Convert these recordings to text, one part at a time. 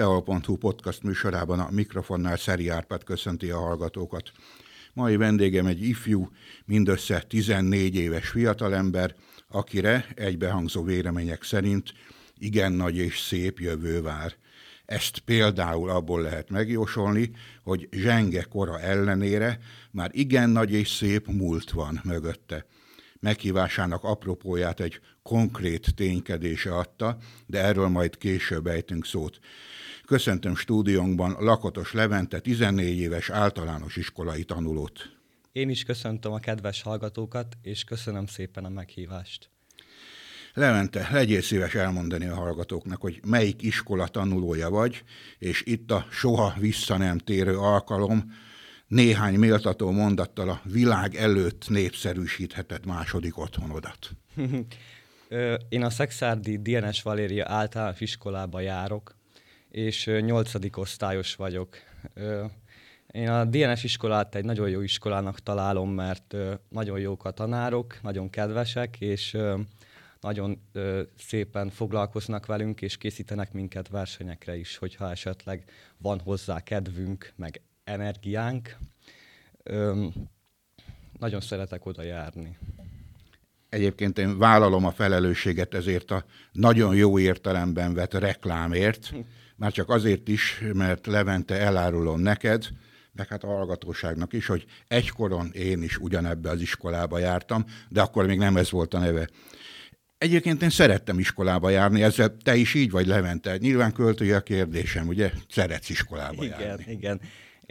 teol.hu podcast műsorában a mikrofonnál Szeri Árpád köszönti a hallgatókat. Mai vendégem egy ifjú, mindössze 14 éves fiatalember, akire egybehangzó vélemények szerint igen nagy és szép jövő vár. Ezt például abból lehet megjósolni, hogy zsenge kora ellenére már igen nagy és szép múlt van mögötte. Meghívásának apropóját egy konkrét ténykedése adta, de erről majd később ejtünk szót. Köszöntöm stúdiónkban Lakatos Levente, 14 éves általános iskolai tanulót. Én is köszöntöm a kedves hallgatókat, és köszönöm szépen a meghívást. Levente, legyél szíves elmondani a hallgatóknak, hogy melyik iskola tanulója vagy, és itt a soha vissza nem térő alkalom, néhány méltató mondattal a világ előtt népszerűsítheted második otthonodat. Én a Szexárdi DNS Valéria általános iskolába járok, és nyolcadik osztályos vagyok. Én a DNS iskolát egy nagyon jó iskolának találom, mert nagyon jók a tanárok, nagyon kedvesek, és nagyon szépen foglalkoznak velünk, és készítenek minket versenyekre is, hogyha esetleg van hozzá kedvünk, meg energiánk. Nagyon szeretek oda járni. Egyébként én vállalom a felelősséget ezért a nagyon jó értelemben vett reklámért, már csak azért is, mert Levente elárulom neked, meg hát a hallgatóságnak is, hogy egykoron én is ugyanebbe az iskolába jártam, de akkor még nem ez volt a neve. Egyébként én szerettem iskolába járni, ezzel te is így vagy Levente. Nyilván költői a kérdésem, ugye? Szeretsz iskolába igen, járni. Igen, igen.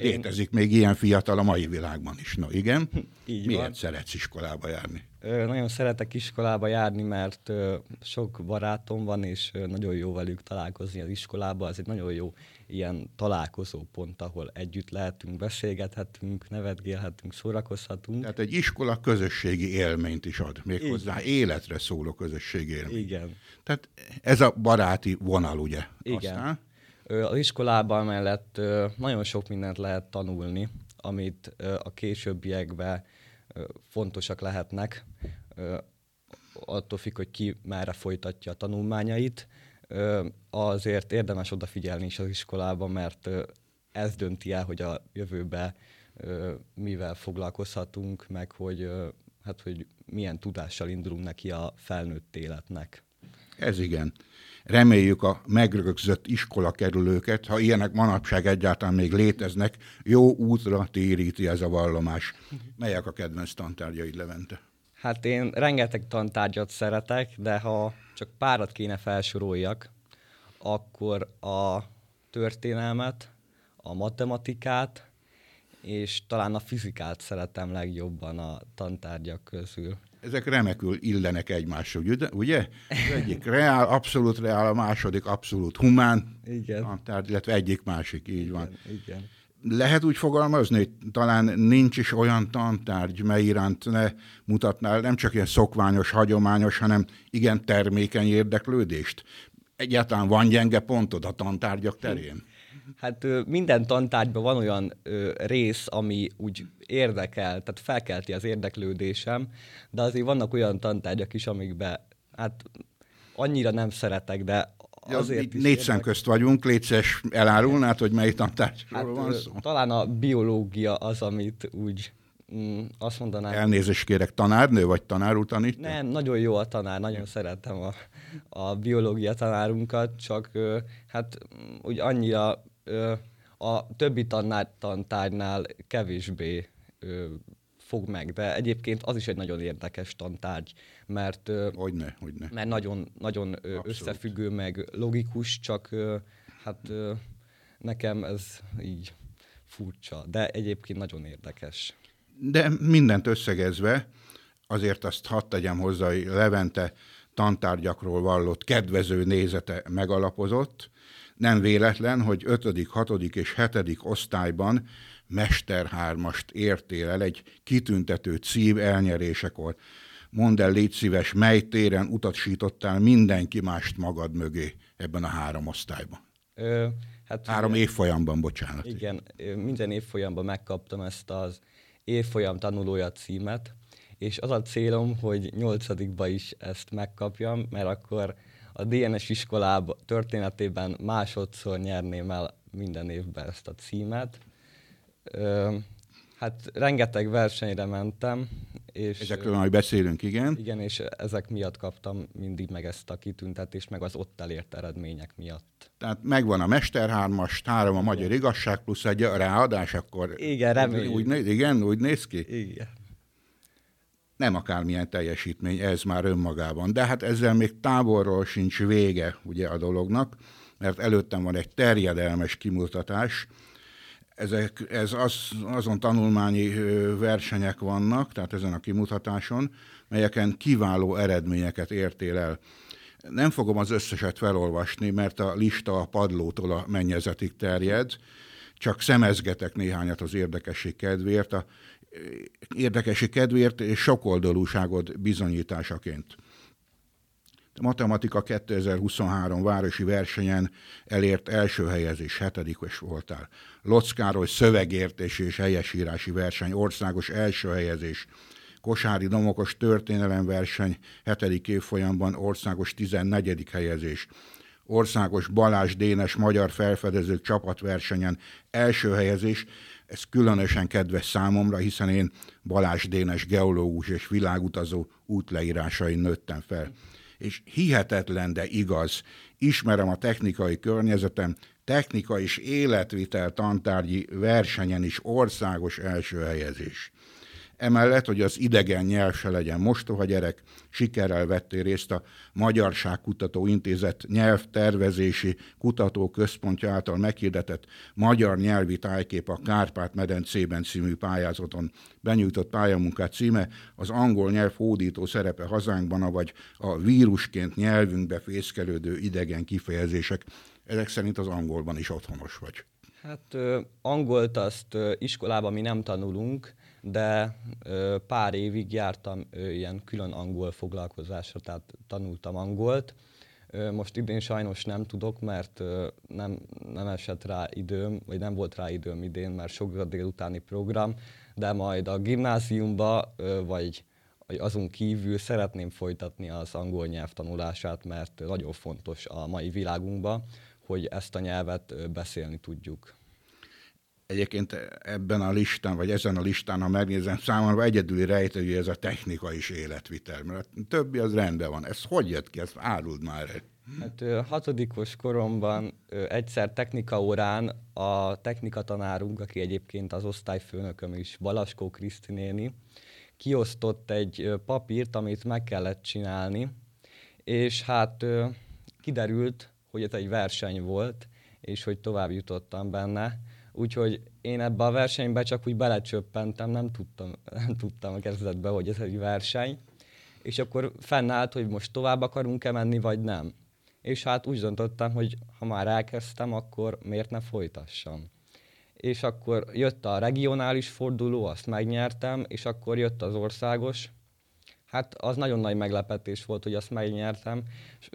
Létezik még ilyen fiatal a mai világban is. No, igen? Így Miért van. szeretsz iskolába járni? Ö, nagyon szeretek iskolába járni, mert ö, sok barátom van, és ö, nagyon jó velük találkozni az iskolába. Ez egy nagyon jó ilyen találkozó pont, ahol együtt lehetünk, beszélgethetünk, nevetgélhetünk, szórakozhatunk. Tehát egy iskola közösségi élményt is ad, méghozzá életre szóló közösségi élményt. Igen. Tehát ez a baráti vonal, ugye? Igen. Aztán? Az iskolában mellett nagyon sok mindent lehet tanulni, amit a későbbiekben fontosak lehetnek. Attól függ, hogy ki merre folytatja a tanulmányait. Azért érdemes odafigyelni is az iskolában, mert ez dönti el, hogy a jövőben ö, mivel foglalkozhatunk, meg hogy, hát, hogy milyen tudással indulunk neki a felnőtt életnek. Ez igen. Reméljük a megrögzött iskola kerülőket, ha ilyenek manapság egyáltalán még léteznek, jó útra téríti ez a vallomás. Melyek a kedvenc tantárgyaid, Levente? Hát én rengeteg tantárgyat szeretek, de ha csak párat kéne felsoroljak, akkor a történelmet, a matematikát, és talán a fizikát szeretem legjobban a tantárgyak közül. Ezek remekül illenek egymáshoz, ugye? Az egyik reál, abszolút reál, a második abszolút humán Igen. tantárgy, illetve egyik másik, így van. Igen. Lehet úgy fogalmazni, hogy talán nincs is olyan tantárgy, mely iránt ne mutatnál nem csak ilyen szokványos, hagyományos, hanem igen termékeny érdeklődést. Egyáltalán van gyenge pontod a tantárgyak terén? Hát minden tantárgyban van olyan ö, rész, ami úgy érdekel, tehát felkelti az érdeklődésem, de azért vannak olyan tantárgyak is, amikben hát annyira nem szeretek, de Ja, azért is négy szem közt vagyunk, létszes elárulnád, hogy mely tantárgyról Hát, van szó? talán a biológia az, amit úgy mm, azt mondanám, Elnézést kérek, tanárnő vagy tanár tanítja? Nem, nagyon jó a tanár, nagyon szeretem a, a biológia tanárunkat, csak hát úgy annyira ö, a többi tanár, tantárnál kevésbé ö, fog meg, de egyébként az is egy nagyon érdekes tantárgy, mert ö, Hogyne, hogyne. mert nagyon, nagyon ö, összefüggő, meg logikus, csak ö, hát ö, nekem ez így furcsa, de egyébként nagyon érdekes. De mindent összegezve, azért azt hadd tegyem hozzá, hogy Levente tantárgyakról vallott kedvező nézete megalapozott. Nem véletlen, hogy 5., 6. és 7. osztályban mesterhármast értél el egy kitüntető cím elnyerésekor. Mondd el, légy szíves, mely téren utasítottál mindenki mást magad mögé ebben a három osztályban? Ö, hát Három ugye- évfolyamban, bocsánat. Igen, minden évfolyamban megkaptam ezt az évfolyam tanulója címet, és az a célom, hogy nyolcadikba is ezt megkapjam, mert akkor a DNS iskolában történetében másodszor nyerném el minden évben ezt a címet. Ö, hát rengeteg versenyre mentem. És, Ezekről majd beszélünk, igen. Igen, és ezek miatt kaptam mindig meg ezt a kitüntetést, meg az ott elért eredmények miatt. Tehát megvan a Mester 3 három a Magyar Igazság plusz egy ráadás, akkor... Igen, reméljük. Úgy, úgy, igen, úgy néz ki? Igen. Nem akármilyen teljesítmény, ez már önmagában. De hát ezzel még távolról sincs vége ugye a dolognak, mert előttem van egy terjedelmes kimutatás, ezek, ez az, azon tanulmányi versenyek vannak, tehát ezen a kimutatáson, melyeken kiváló eredményeket értél el. Nem fogom az összeset felolvasni, mert a lista a padlótól a mennyezetig terjed, csak szemezgetek néhányat az érdekesség kedvéért, a érdekesség kedvéért és sokoldalúságod bizonyításaként matematika 2023 városi versenyen elért első helyezés, hetedik is voltál. Lockároly szövegértés és helyesírási verseny, országos első helyezés. Kosári Domokos történelemverseny, hetedik évfolyamban országos 14. helyezés. Országos Balázs Dénes magyar felfedezők csapatversenyen első helyezés, ez különösen kedves számomra, hiszen én Balázs Dénes geológus és világutazó útleírásain nőttem fel és hihetetlen, de igaz, ismerem a technikai környezetem, technika és életvitel tantárgyi versenyen is országos első helyezés. Emellett, hogy az idegen nyelv se legyen mostoha gyerek, sikerrel vettél részt a Magyarságkutató Intézet nyelvtervezési kutatóközpontja által meghirdetett Magyar Nyelvi Tájkép a Kárpát-medencében című pályázaton benyújtott pályamunkát címe az angol nyelv hódító szerepe hazánkban, vagy a vírusként nyelvünkbe fészkelődő idegen kifejezések. Ezek szerint az angolban is otthonos vagy. Hát angolt azt iskolában mi nem tanulunk, de pár évig jártam ilyen külön angol foglalkozásra, tehát tanultam angolt. Most idén sajnos nem tudok, mert nem, nem esett rá időm, vagy nem volt rá időm idén, mert sok délutáni program, de majd a gimnáziumba, vagy azon kívül szeretném folytatni az angol nyelv tanulását, mert nagyon fontos a mai világunkban, hogy ezt a nyelvet beszélni tudjuk. Egyébként ebben a listán, vagy ezen a listán, ha megnézem, számomra egyedüli rejtője ez a technika is életvitel, mert a többi az rendben van. Ez hogy jött ki? Ezt áruld már Hát hatodikos koromban egyszer technika órán a technika tanárunk, aki egyébként az osztályfőnököm is, Balaskó Krisztinéni, kiosztott egy papírt, amit meg kellett csinálni, és hát kiderült, hogy ez egy verseny volt, és hogy tovább jutottam benne, Úgyhogy én ebbe a versenybe csak úgy belecsöppentem, nem tudtam, nem tudtam a kezdetben, hogy ez egy verseny. És akkor fennállt, hogy most tovább akarunk-e menni, vagy nem. És hát úgy döntöttem, hogy ha már elkezdtem, akkor miért ne folytassam. És akkor jött a regionális forduló, azt megnyertem, és akkor jött az országos. Hát az nagyon nagy meglepetés volt, hogy azt megnyertem. És,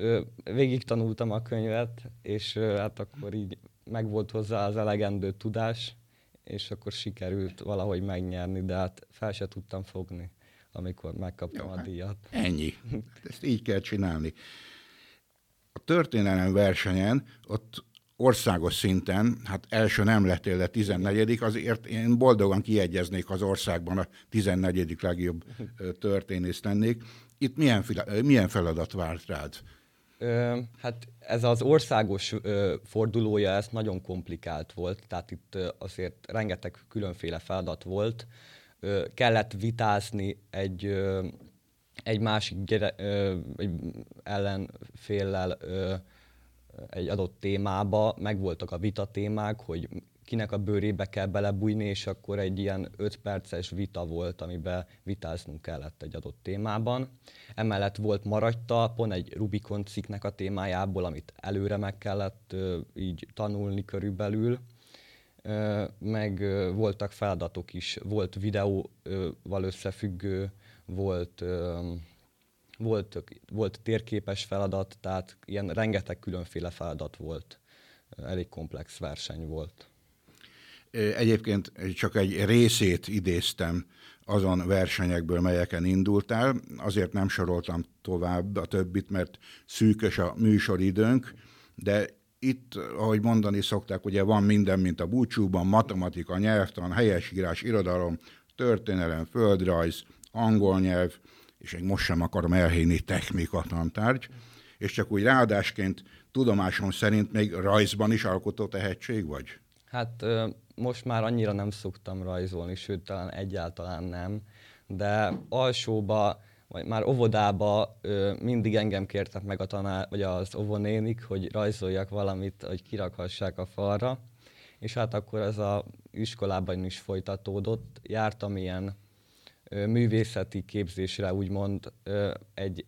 végig tanultam a könyvet, és hát akkor így megvolt hozzá az elegendő tudás, és akkor sikerült valahogy megnyerni, de hát fel se tudtam fogni, amikor megkaptam Jó, a hát díjat. Ennyi. Ezt így kell csinálni. A történelem versenyen ott országos szinten, hát első nem lettél, de 14 azért én boldogan kiegyeznék az országban a 14 legjobb történész lennék. Itt milyen, milyen feladat várt rád? Ö, hát ez az országos ö, fordulója, ez nagyon komplikált volt, tehát itt ö, azért rengeteg különféle feladat volt. Ö, kellett vitázni egy, ö, egy másik gyere, ö, egy ellenféllel ö, egy adott témába, megvoltak a vita témák, hogy kinek a bőrébe kell belebújni, és akkor egy ilyen 5 perces vita volt, amiben vitáznunk kellett egy adott témában. Emellett volt maradta pont egy Rubikon cikknek a témájából, amit előre meg kellett így tanulni körülbelül, meg voltak feladatok is, volt videóval összefüggő, volt, volt, volt térképes feladat, tehát ilyen rengeteg különféle feladat volt. Elég komplex verseny volt. Egyébként csak egy részét idéztem azon versenyekből, melyeken indultál. Azért nem soroltam tovább a többit, mert szűkös a műsoridőnk, de itt, ahogy mondani szokták, ugye van minden, mint a búcsúban, matematika, nyelvtan, helyesírás, irodalom, történelem, földrajz, angol nyelv, és még most sem akarom elhinni technika tantárgy, és csak úgy ráadásként tudomásom szerint még rajzban is alkotó tehetség vagy? Hát most már annyira nem szoktam rajzolni, sőt, talán egyáltalán nem, de alsóba, vagy már óvodába mindig engem kértek meg a tanár, vagy az óvonénik, hogy rajzoljak valamit, hogy kirakhassák a falra, és hát akkor ez a iskolában is folytatódott. Jártam ilyen művészeti képzésre, úgymond egy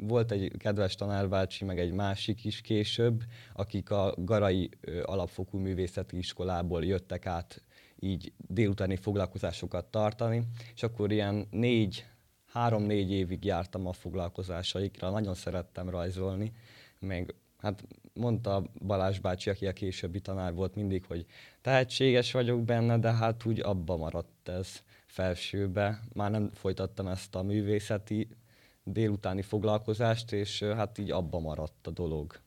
volt egy kedves tanárbácsi, meg egy másik is később, akik a Garai Alapfokú Művészeti Iskolából jöttek át így délutáni foglalkozásokat tartani, és akkor ilyen négy, három-négy évig jártam a foglalkozásaikra, nagyon szerettem rajzolni, meg hát mondta Balázs bácsi, aki a későbbi tanár volt mindig, hogy tehetséges vagyok benne, de hát úgy abba maradt ez felsőbe. Már nem folytattam ezt a művészeti délutáni foglalkozást, és hát így abba maradt a dolog.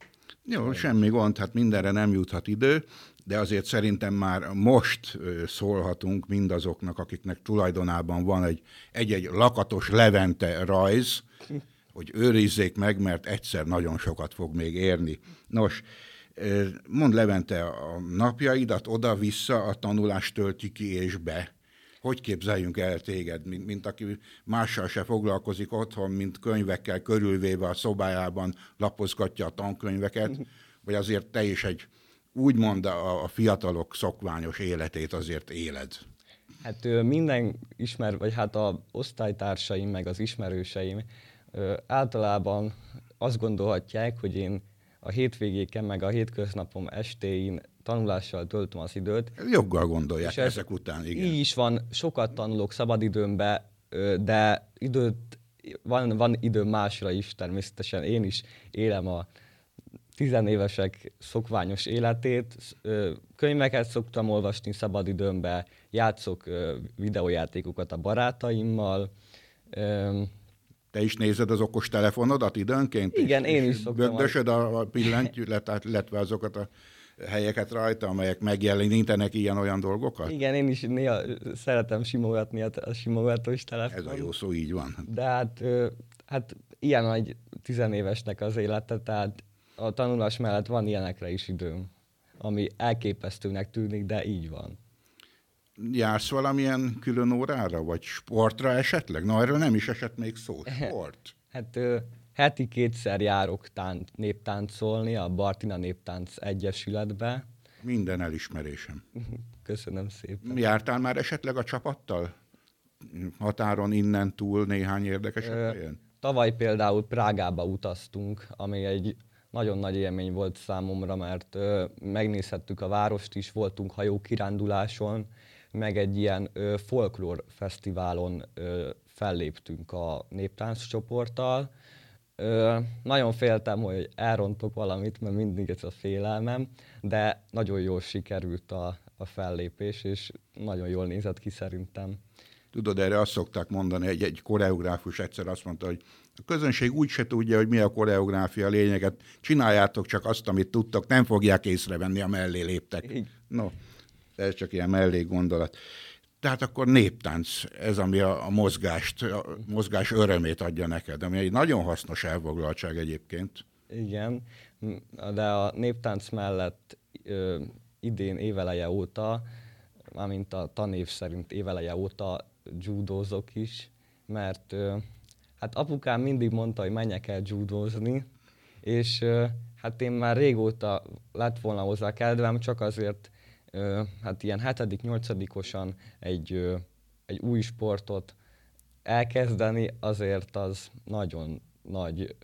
Jó, semmi gond, hát mindenre nem juthat idő, de azért szerintem már most szólhatunk mindazoknak, akiknek tulajdonában van egy, egy-egy lakatos Levente rajz, hogy őrizzék meg, mert egyszer nagyon sokat fog még érni. Nos, mond Levente, a napjaidat oda-vissza a tanulást tölti ki és be hogy képzeljünk el téged, mint, mint aki mással se foglalkozik otthon, mint könyvekkel körülvéve a szobájában lapozgatja a tankönyveket, vagy azért te is egy úgymond a, a fiatalok szokványos életét azért éled? Hát minden ismer, vagy hát a osztálytársaim, meg az ismerőseim általában azt gondolhatják, hogy én a hétvégéken, meg a hétköznapom estéin tanulással töltöm az időt. Joggal gondolják és ezek után, igen. Így is van, sokat tanulok szabadidőmbe, de időt, van, van időm másra is természetesen. Én is élem a tizenévesek szokványos életét. Könyveket szoktam olvasni szabadidőmbe, játszok videójátékokat a barátaimmal. Te is nézed az okos telefonodat időnként? Igen, én is szoktam. Göndösöd a pillantyűt, illetve azokat a helyeket rajta, amelyek megjelenítenek ilyen-olyan dolgokat? Igen, én is néha szeretem simogatni a, a simogatós telefon. Ez a jó szó, így van. De hát, hát ilyen nagy tizenévesnek az élete, tehát a tanulás mellett van ilyenekre is időm, ami elképesztőnek tűnik, de így van. Jársz valamilyen külön órára, vagy sportra esetleg? Na, erről nem is esett még szó. Sport. hát heti kétszer járok tán, néptáncolni a Bartina Néptánc Egyesületbe. Minden elismerésem. Köszönöm szépen. Jártál már esetleg a csapattal? Határon innen túl néhány érdekes helyen? Tavaly például Prágába utaztunk, ami egy nagyon nagy élmény volt számomra, mert ö, megnézhettük a várost is, voltunk hajókiránduláson, meg egy ilyen ö, folklór fesztiválon ö, felléptünk a néptánc csoporttal, Ö, nagyon féltem, hogy elrontok valamit, mert mindig ez a félelmem, de nagyon jól sikerült a, a fellépés, és nagyon jól nézett ki szerintem. Tudod, erre azt szokták mondani, egy, egy koreográfus egyszer azt mondta, hogy a közönség úgy se tudja, hogy mi a koreográfia lényeget, csináljátok csak azt, amit tudtok, nem fogják észrevenni, a mellé léptek. No, ez csak ilyen mellé gondolat. Tehát akkor néptánc, ez ami a, a mozgást, a mozgás örömét adja neked, ami egy nagyon hasznos elfoglaltság egyébként. Igen, de a néptánc mellett ö, idén éveleje óta, mármint a tanév szerint éveleje óta judózok is, mert ö, hát apukám mindig mondta, hogy menjek el judózni, és ö, hát én már régóta lett volna hozzá kedvem, csak azért hát ilyen hetedik, nyolcadikosan egy, egy új sportot elkezdeni, azért az nagyon nagy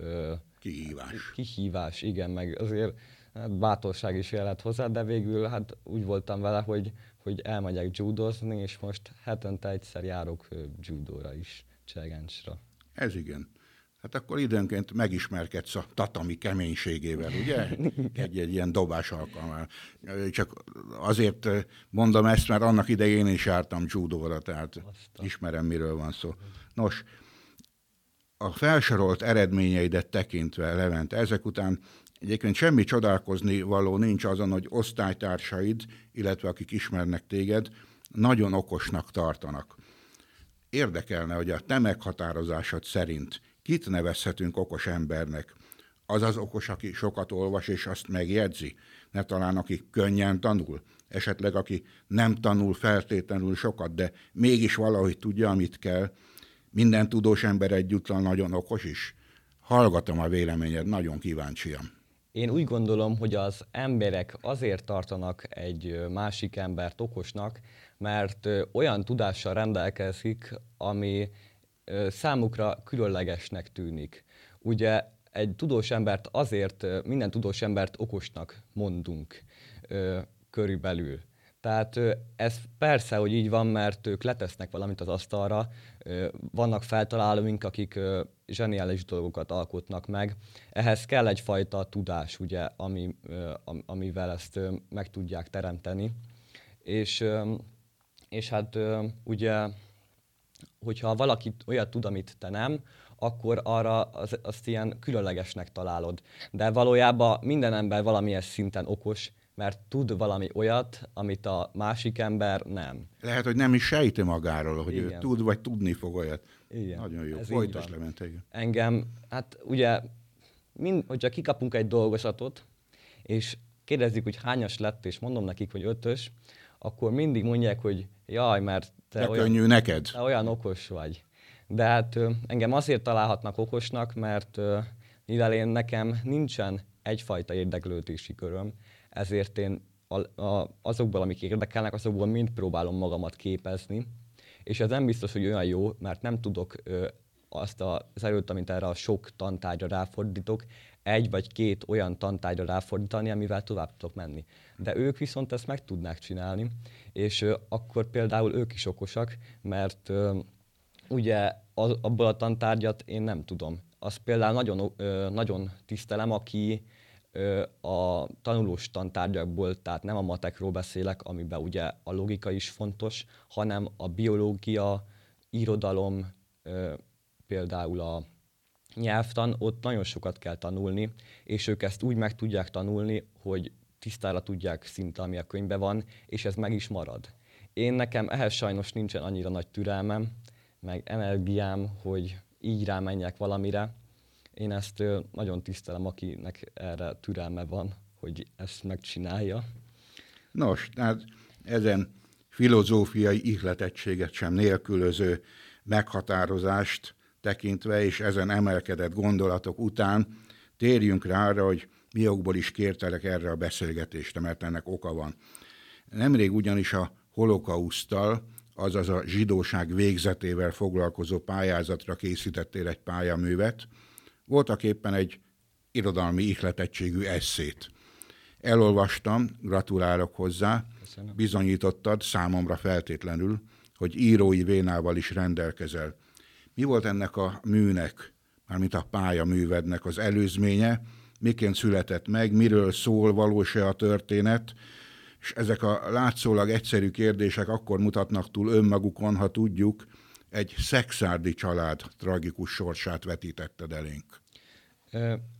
kihívás. Kihívás, igen, meg azért hát bátorság is jelent hozzá, de végül hát úgy voltam vele, hogy, hogy elmegyek judozni, és most hetente egyszer járok judóra is, cselgáncsra. Ez igen. Hát akkor időnként megismerkedsz a tatami keménységével, ugye? Egy-egy ilyen dobás alkalmával. Csak azért mondom ezt, mert annak idején is jártam judóra, tehát Aztán. ismerem, miről van szó. Nos, a felsorolt eredményeidet tekintve, Levent, ezek után egyébként semmi csodálkozni való nincs azon, hogy osztálytársaid, illetve akik ismernek téged, nagyon okosnak tartanak. Érdekelne, hogy a te meghatározásod szerint kit nevezhetünk okos embernek? Az az okos, aki sokat olvas és azt megjegyzi? Ne talán aki könnyen tanul? Esetleg aki nem tanul feltétlenül sokat, de mégis valahogy tudja, amit kell? Minden tudós ember egyúttal nagyon okos is? Hallgatom a véleményed, nagyon kíváncsiam. Én úgy gondolom, hogy az emberek azért tartanak egy másik embert okosnak, mert olyan tudással rendelkezik, ami számukra különlegesnek tűnik. Ugye egy tudós embert azért, minden tudós embert okosnak mondunk körülbelül. Tehát ez persze, hogy így van, mert ők letesznek valamit az asztalra, vannak feltalálóink, akik zseniális dolgokat alkotnak meg. Ehhez kell egyfajta tudás, ugye, ami, amivel ezt meg tudják teremteni. És, és hát ugye hogyha valaki olyat tud, amit te nem, akkor arra az, azt ilyen különlegesnek találod. De valójában minden ember valamilyen szinten okos, mert tud valami olyat, amit a másik ember nem. Lehet, hogy nem is sejti magáról, hogy igen. ő tud, vagy tudni fog olyat. Igen. Nagyon jó. Levente. Igen. Engem, hát ugye, mind, hogyha kikapunk egy dolgozatot, és kérdezik, hogy hányas lett, és mondom nekik, hogy ötös, akkor mindig mondják, hogy jaj, mert te De olyan, könnyű neked. Te olyan okos vagy. De hát engem azért találhatnak okosnak, mert mivel én nekem nincsen egyfajta érdeklődési köröm, ezért én a, a, azokból, amik érdekelnek, azokból mind próbálom magamat képezni, és ez nem biztos, hogy olyan jó, mert nem tudok ö, azt az erőt, amit erre a sok tantárgyra ráfordítok, egy vagy két olyan tantárgyra ráfordítani, amivel tovább tudok menni. De ők viszont ezt meg tudnák csinálni, és akkor például ők is okosak, mert ugye az, abból a tantárgyat én nem tudom. Azt például nagyon, nagyon tisztelem, aki a tanulós tantárgyakból, tehát nem a matekról beszélek, amiben ugye a logika is fontos, hanem a biológia, irodalom, például a nyelvtan, ott nagyon sokat kell tanulni, és ők ezt úgy meg tudják tanulni, hogy tisztára tudják szinte, ami a könyvben van, és ez meg is marad. Én nekem ehhez sajnos nincsen annyira nagy türelmem, meg energiám, hogy így rámenjek valamire. Én ezt nagyon tisztelem, akinek erre türelme van, hogy ezt megcsinálja. Nos, tehát ezen filozófiai ihletettséget sem nélkülöző meghatározást tekintve, és ezen emelkedett gondolatok után térjünk rá arra, hogy mi okból is kértelek erre a beszélgetésre, mert ennek oka van. Nemrég ugyanis a holokausztal, azaz a zsidóság végzetével foglalkozó pályázatra készítettél egy pályaművet, voltak éppen egy irodalmi ihletettségű eszét. Elolvastam, gratulálok hozzá, Köszönöm. bizonyítottad számomra feltétlenül, hogy írói vénával is rendelkezel. Mi volt ennek a műnek, mármint a pályaművednek az előzménye, miként született meg, miről szól? Valós-e a történet, és ezek a látszólag egyszerű kérdések akkor mutatnak túl önmagukon, ha tudjuk, egy szexárdi család tragikus sorsát vetítetted elénk.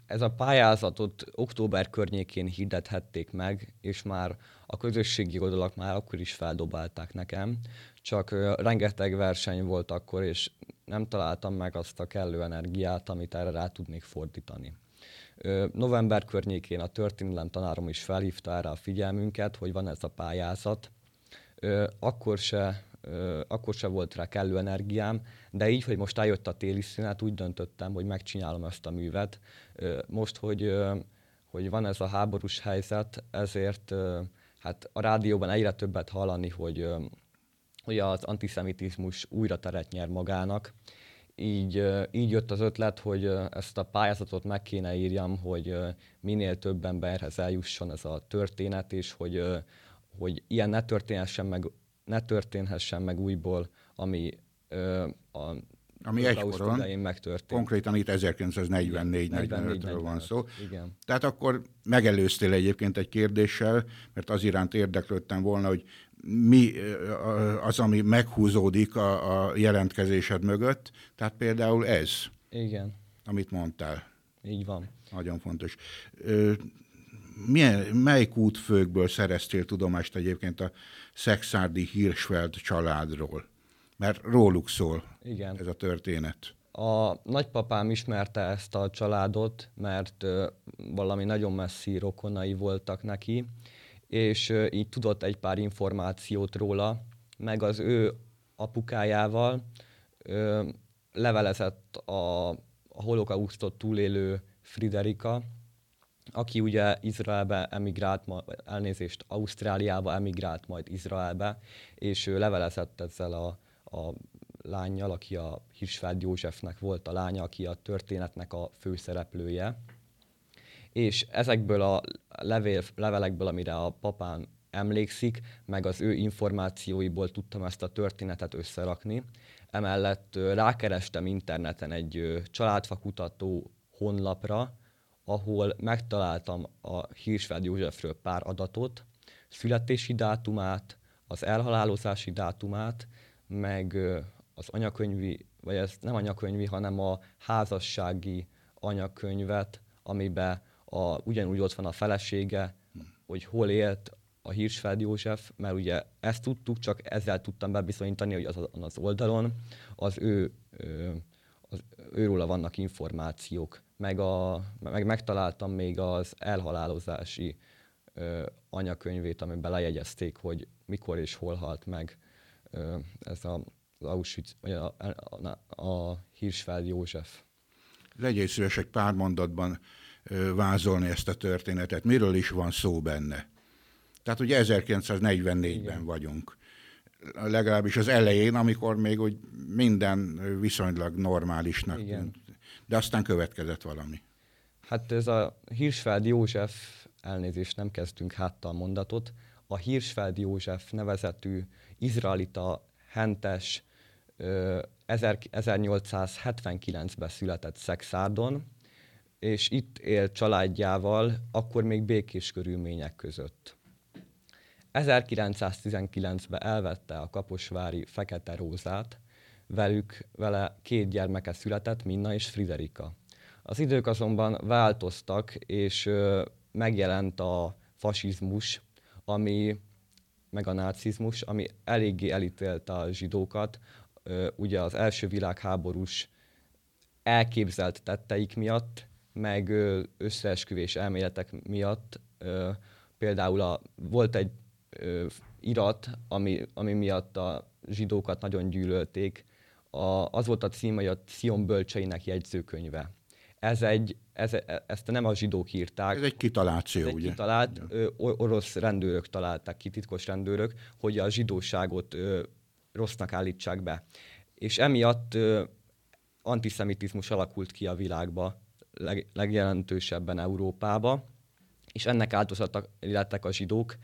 Ez a pályázatot október környékén hirdethették meg, és már a közösségi oldalak már akkor is feldobálták nekem, csak rengeteg verseny volt akkor, és nem találtam meg azt a kellő energiát, amit erre rá tudnék fordítani. November környékén a történelem tanárom is felhívta erre a figyelmünket, hogy van ez a pályázat. Akkor se, akkor se volt rá kellő energiám, de így, hogy most eljött a téli szünet, úgy döntöttem, hogy megcsinálom ezt a művet. Most, hogy, hogy van ez a háborús helyzet, ezért hát a rádióban egyre többet hallani, hogy, hogy az antiszemitizmus újra teret nyer magának, így, így jött az ötlet, hogy ezt a pályázatot meg kéne írjam, hogy minél több emberhez eljusson ez a történet, és hogy, hogy ilyen ne történhessen meg, ne történhessen meg újból, ami a Ami egykoron megtörtént. Konkrétan itt 1944-45-ről van szó. Igen. Tehát akkor megelőztél egyébként egy kérdéssel, mert az iránt érdeklődtem volna, hogy mi az, ami meghúzódik a, a jelentkezésed mögött. Tehát például ez. Igen. Amit mondtál. Így van. Nagyon fontos. Milyen, melyik útfőkből szereztél tudomást egyébként a Szexárdi Hirschfeld családról? Mert róluk szól Igen. ez a történet. A nagypapám ismerte ezt a családot, mert valami nagyon messzi rokonai voltak neki, és így tudott egy pár információt róla, meg az ő apukájával levelezett a, a holokausztot túlélő Friderika, aki ugye Izraelbe emigrált, elnézést, Ausztráliába emigrált majd Izraelbe, és ő levelezett ezzel a, a lányjal, aki a Hirschfeld Józsefnek volt a lánya, aki a történetnek a főszereplője. És ezekből a levél, levelekből, amire a papám emlékszik, meg az ő információiból tudtam ezt a történetet összerakni. Emellett rákerestem interneten egy családfakutató honlapra, ahol megtaláltam a Hirschfeld Józsefről pár adatot, születési dátumát, az elhalálozási dátumát, meg az anyakönyvi, vagy ez nem anyakönyvi, hanem a házassági anyakönyvet, amiben a, ugyanúgy ott van a felesége, hogy hol élt a Hirschfeld József, mert ugye ezt tudtuk, csak ezzel tudtam bebizonyítani, hogy az, az oldalon az ő, az, őróla vannak információk. Meg, a, meg megtaláltam még az elhalálozási ö, anyakönyvét, amiben lejegyezték, hogy mikor és hol halt meg ö, ez a, az Auschwitz, vagy a, a, a Hirschfeld József. Legyél szíves egy pár mondatban vázolni ezt a történetet. Miről is van szó benne? Tehát ugye 1944-ben Igen. vagyunk legalábbis az elején, amikor még úgy minden viszonylag normálisnak Igen. de aztán következett valami. Hát ez a Hirschfeld József, elnézést nem kezdtünk háttal mondatot, a Hirschfeld József nevezetű izraelita hentes 1879-ben született Szexárdon, és itt élt családjával, akkor még békés körülmények között. 1919-ben elvette a kaposvári Fekete Rózát, velük, vele két gyermeke született, Minna és Friderika. Az idők azonban változtak, és ö, megjelent a fasizmus, ami, meg a nácizmus, ami eléggé elítélte a zsidókat, ö, ugye az első világháborús elképzelt tetteik miatt, meg összeesküvés elméletek miatt. Ö, például a, volt egy ö, irat, ami, ami miatt a zsidókat nagyon gyűlölték, a, az volt a cím, hogy a Sion bölcseinek jegyzőkönyve. Ez egy, ez, ezt nem a zsidók írták. Ez egy kitaláció, ez egy ugye? Kitalált, ö, orosz rendőrök találták ki, titkos rendőrök, hogy a zsidóságot ö, rossznak állítsák be. És emiatt ö, antiszemitizmus alakult ki a világba, leg, legjelentősebben Európába, és ennek áldozatok lettek a zsidók.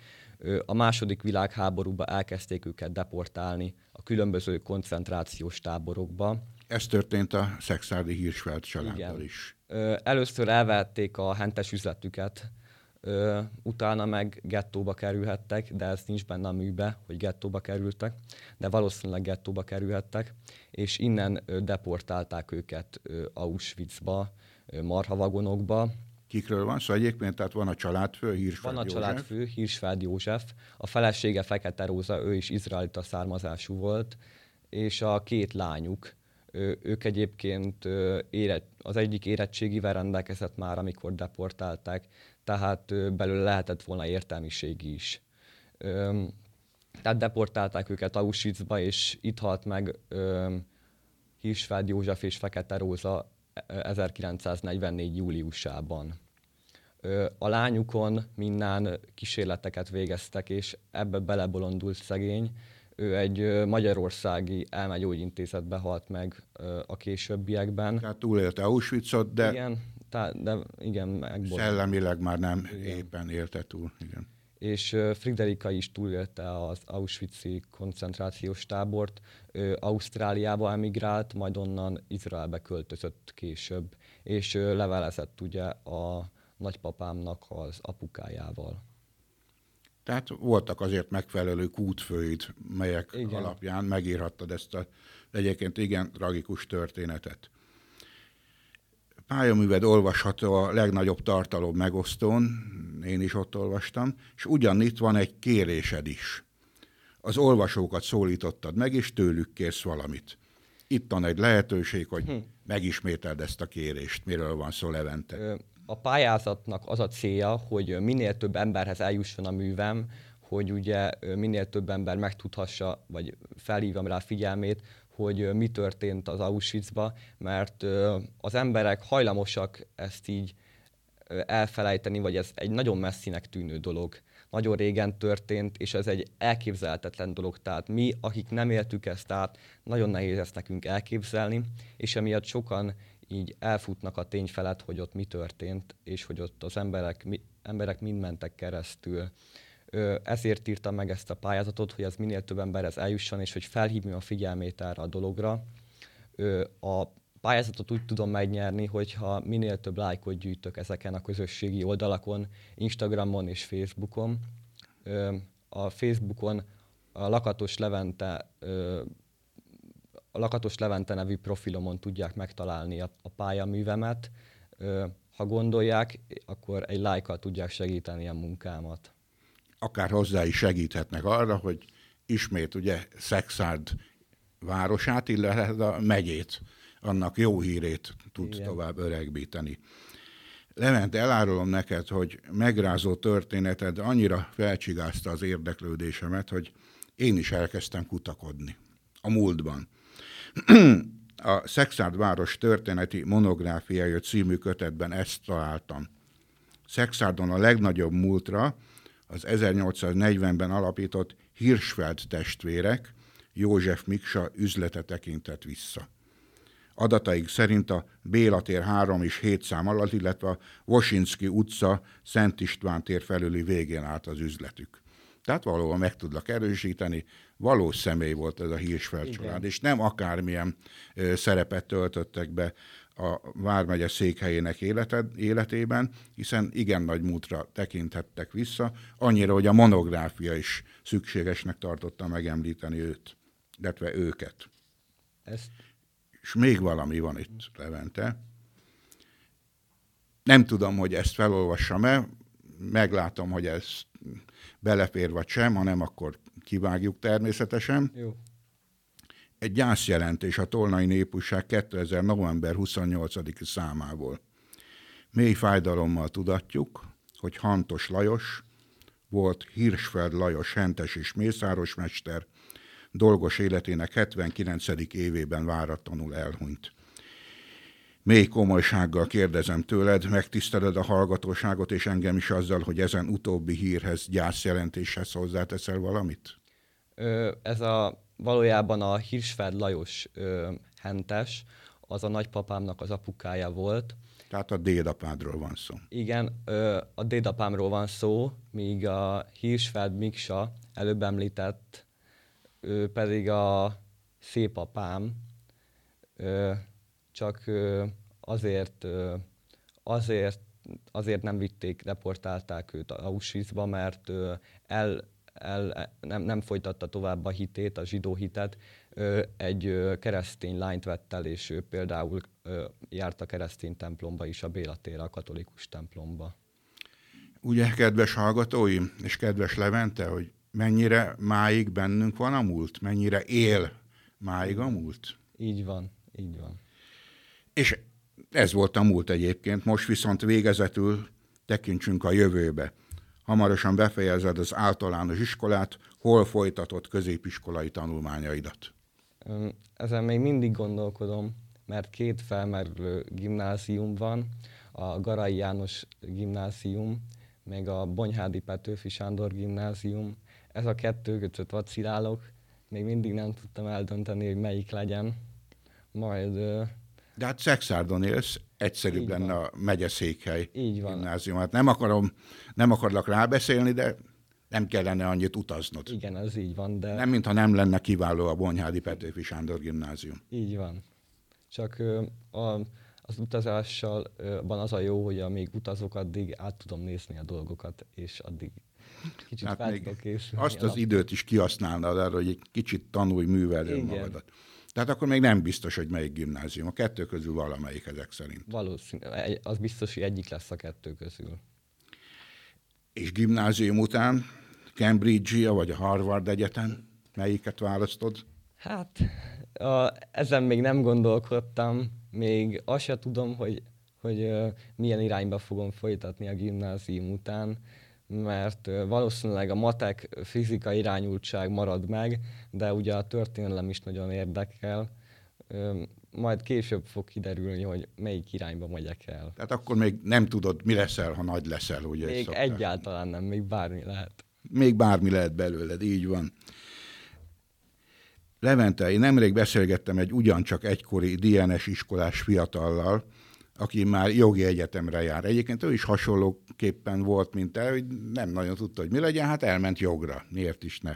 A második világháborúban elkezdték őket deportálni a különböző koncentrációs táborokba. Ez történt a Szexádi Hirschfeld családdal is. Először elvették a hentes üzletüket, utána meg gettóba kerülhettek, de ez nincs benne a műbe, hogy gettóba kerültek, de valószínűleg gettóba kerülhettek, és innen deportálták őket Auschwitzba, marhavagonokba, Kikről van szó szóval egyébként? Tehát van a családfő, Hirsfeld Van a József. családfő, Hirsfeld József. A felesége Fekete Róza, ő is izraelita származású volt, és a két lányuk, ők egyébként az egyik érettségivel rendelkezett már, amikor deportálták, tehát belőle lehetett volna értelmiségi is. Tehát deportálták őket Auschwitzba, és itt halt meg Hirsfeld József és Fekete Róza 1944. júliusában. A lányukon minden kísérleteket végeztek, és ebbe belebolondult szegény. Ő egy magyarországi elmegyógyintézetbe halt meg a későbbiekben. Tehát túlélte Auschwitzot, de... Igen, tá, de igen, megbolondult. Szellemileg már nem igen. éppen élte túl, igen. És Friderika is túlélte az Auschwitz-i koncentrációs tábort, Ausztráliába emigrált, majd onnan Izraelbe költözött később, és levelezett ugye a nagypapámnak az apukájával. Tehát voltak azért megfelelő kútfőid, melyek igen. alapján megírhattad ezt a egyébként igen tragikus történetet. Pályaműved olvasható a legnagyobb tartalom megosztón, én is ott olvastam, és ugyanitt van egy kérésed is. Az olvasókat szólítottad meg, és tőlük kérsz valamit. Itt van egy lehetőség, hogy hm. megismételd ezt a kérést. Miről van szó, Levente? A pályázatnak az a célja, hogy minél több emberhez eljusson a művem, hogy ugye minél több ember megtudhassa, vagy felhívjam rá figyelmét, hogy mi történt az Auschwitzba, mert az emberek hajlamosak ezt így elfelejteni, vagy ez egy nagyon messzinek tűnő dolog. Nagyon régen történt, és ez egy elképzelhetetlen dolog. Tehát mi, akik nem éltük ezt át, nagyon nehéz ezt nekünk elképzelni, és emiatt sokan így elfutnak a tény felett, hogy ott mi történt, és hogy ott az emberek, mi, emberek mind mentek keresztül. Ezért írtam meg ezt a pályázatot, hogy ez minél több emberhez eljusson, és hogy felhívjam a figyelmét erre a dologra. A pályázatot úgy tudom megnyerni, hogyha minél több lájkot gyűjtök ezeken a közösségi oldalakon, Instagramon és Facebookon. A Facebookon a Lakatos Levente a Lakatos Levente nevű profilomon tudják megtalálni a, a pályaművemet. Ha gondolják, akkor egy lájkkal tudják segíteni a munkámat. Akár hozzá is segíthetnek arra, hogy ismét ugye Szexárd városát, illetve a megyét annak jó hírét tud Igen. tovább öregbíteni. Levente, elárulom neked, hogy megrázó történeted annyira felcsigázta az érdeklődésemet, hogy én is elkezdtem kutakodni a múltban. a Szexárd város történeti monográfiája című kötetben ezt találtam. Szexárdon a legnagyobb múltra az 1840-ben alapított Hirschfeld testvérek József Miksa üzlete tekintett vissza adataik szerint a Béla tér 3 és 7 szám alatt, illetve a Vosinski utca Szent István tér felüli végén állt az üzletük. Tehát valóban meg tudlak erősíteni, valós személy volt ez a Hirschfeld család, és nem akármilyen ö, szerepet töltöttek be a Vármegye székhelyének életed, életében, hiszen igen nagy múltra tekinthettek vissza, annyira, hogy a monográfia is szükségesnek tartotta megemlíteni őt, illetve őket. Ezt és még valami van itt, Levente. Nem tudom, hogy ezt felolvassam-e, meglátom, hogy ez belefér vagy sem, ha nem, akkor kivágjuk természetesen. Jó. Egy gyászjelentés a Tolnai Népújság 2000. november 28. számából. Mély fájdalommal tudatjuk, hogy Hantos Lajos volt Hirsfeld Lajos hentes és mészárosmester, dolgos életének 79. évében váratlanul elhunyt. Mély komolysággal kérdezem tőled, megtiszteled a hallgatóságot és engem is azzal, hogy ezen utóbbi hírhez, gyászjelentéshez hozzáteszel valamit? Ö, ez a valójában a Hirsfeld Lajos ö, hentes, az a nagypapámnak az apukája volt. Tehát a dédapádról van szó. Igen, ö, a dédapámról van szó, míg a Hirsfeld Miksa előbb említett ő pedig a szép apám, csak azért, azért, azért nem vitték, deportálták őt Auschwitzba, mert el, el, nem, nem folytatta tovább a hitét, a zsidó hitet. Egy keresztény lányt vett el, és ő például járt a keresztény templomba is, a Béla tér, a katolikus templomba. Ugye, kedves hallgatóim, és kedves Levente, hogy mennyire máig bennünk van a múlt, mennyire él máig a múlt. Így van, így van. És ez volt a múlt egyébként, most viszont végezetül tekintsünk a jövőbe. Hamarosan befejezed az általános iskolát, hol folytatott középiskolai tanulmányaidat? Ezen még mindig gondolkodom, mert két felmerülő gimnázium van, a Garai János gimnázium, meg a Bonyhádi Petőfi Sándor gimnázium, ez a kettő között vacilálok, még mindig nem tudtam eldönteni, hogy melyik legyen. Majd... De hát Szexárdon élsz, egyszerűbb lenne a megyeszékhely Így van. gimnázium. Hát nem akarom, nem akarlak rábeszélni, de nem kellene annyit utaznod. Igen, ez így van, de... Nem, mintha nem lenne kiváló a Bonyhádi Petőfi Sándor gimnázium. Így van. Csak a, az utazással van az a jó, hogy amíg utazok, addig át tudom nézni a dolgokat, és addig kicsit hát fel tudok készülni. Azt az időt is kihasználnod arra, hogy egy kicsit tanulj, művelj magadat. Tehát akkor még nem biztos, hogy melyik gimnázium. A kettő közül valamelyik ezek szerint. Valószínű. Az biztos, hogy egyik lesz a kettő közül. És gimnázium után Cambridge-a vagy a Harvard Egyetem, melyiket választod? Hát, a, ezen még nem gondolkodtam. Még azt sem tudom, hogy, hogy uh, milyen irányba fogom folytatni a gimnázium után mert valószínűleg a matek fizika irányultság marad meg, de ugye a történelem is nagyon érdekel. Majd később fog kiderülni, hogy melyik irányba megyek el. Tehát akkor még nem tudod, mi leszel, ha nagy leszel, ugye? Még egyáltalán nem, még bármi lehet. Még bármi lehet belőled, így van. Levente, én nemrég beszélgettem egy ugyancsak egykori DNS iskolás fiatallal, aki már jogi egyetemre jár. Egyébként ő is hasonlóképpen volt, mint te, hogy nem nagyon tudta, hogy mi legyen, hát elment jogra. Miért is ne?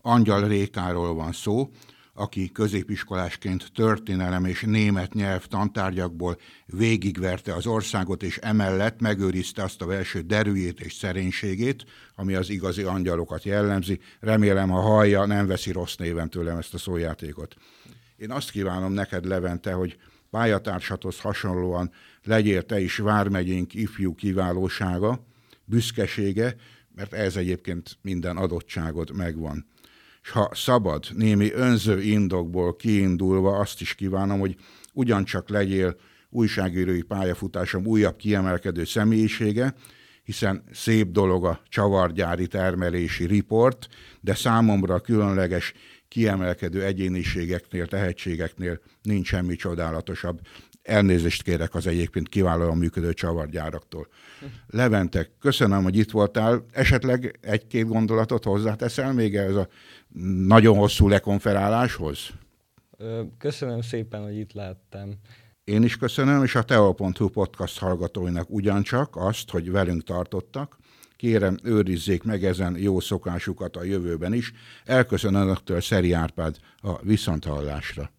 Angyal Rékáról van szó, aki középiskolásként történelem és német nyelv tantárgyakból végigverte az országot, és emellett megőrizte azt a belső derűjét és szerénységét, ami az igazi angyalokat jellemzi. Remélem, ha hallja, nem veszi rossz néven tőlem ezt a szójátékot. Én azt kívánom neked, Levente, hogy pályatársathoz hasonlóan legyél te is Vármegyénk ifjú kiválósága, büszkesége, mert ez egyébként minden adottságod megvan. És ha szabad, némi önző indokból kiindulva azt is kívánom, hogy ugyancsak legyél újságírói pályafutásom újabb kiemelkedő személyisége, hiszen szép dolog a csavargyári termelési riport, de számomra különleges kiemelkedő egyéniségeknél, tehetségeknél nincs semmi csodálatosabb. Elnézést kérek az egyébként kiválóan működő csavargyáraktól. Levente, köszönöm, hogy itt voltál. Esetleg egy-két gondolatot hozzáteszel még ez a nagyon hosszú lekonferáláshoz? Köszönöm szépen, hogy itt lehettem. Én is köszönöm, és a Teo.hu podcast hallgatóinak ugyancsak azt, hogy velünk tartottak. Kérem, őrizzék meg ezen jó szokásukat a jövőben is. Elköszönöm önöktől Szeri Árpád a viszonthallásra.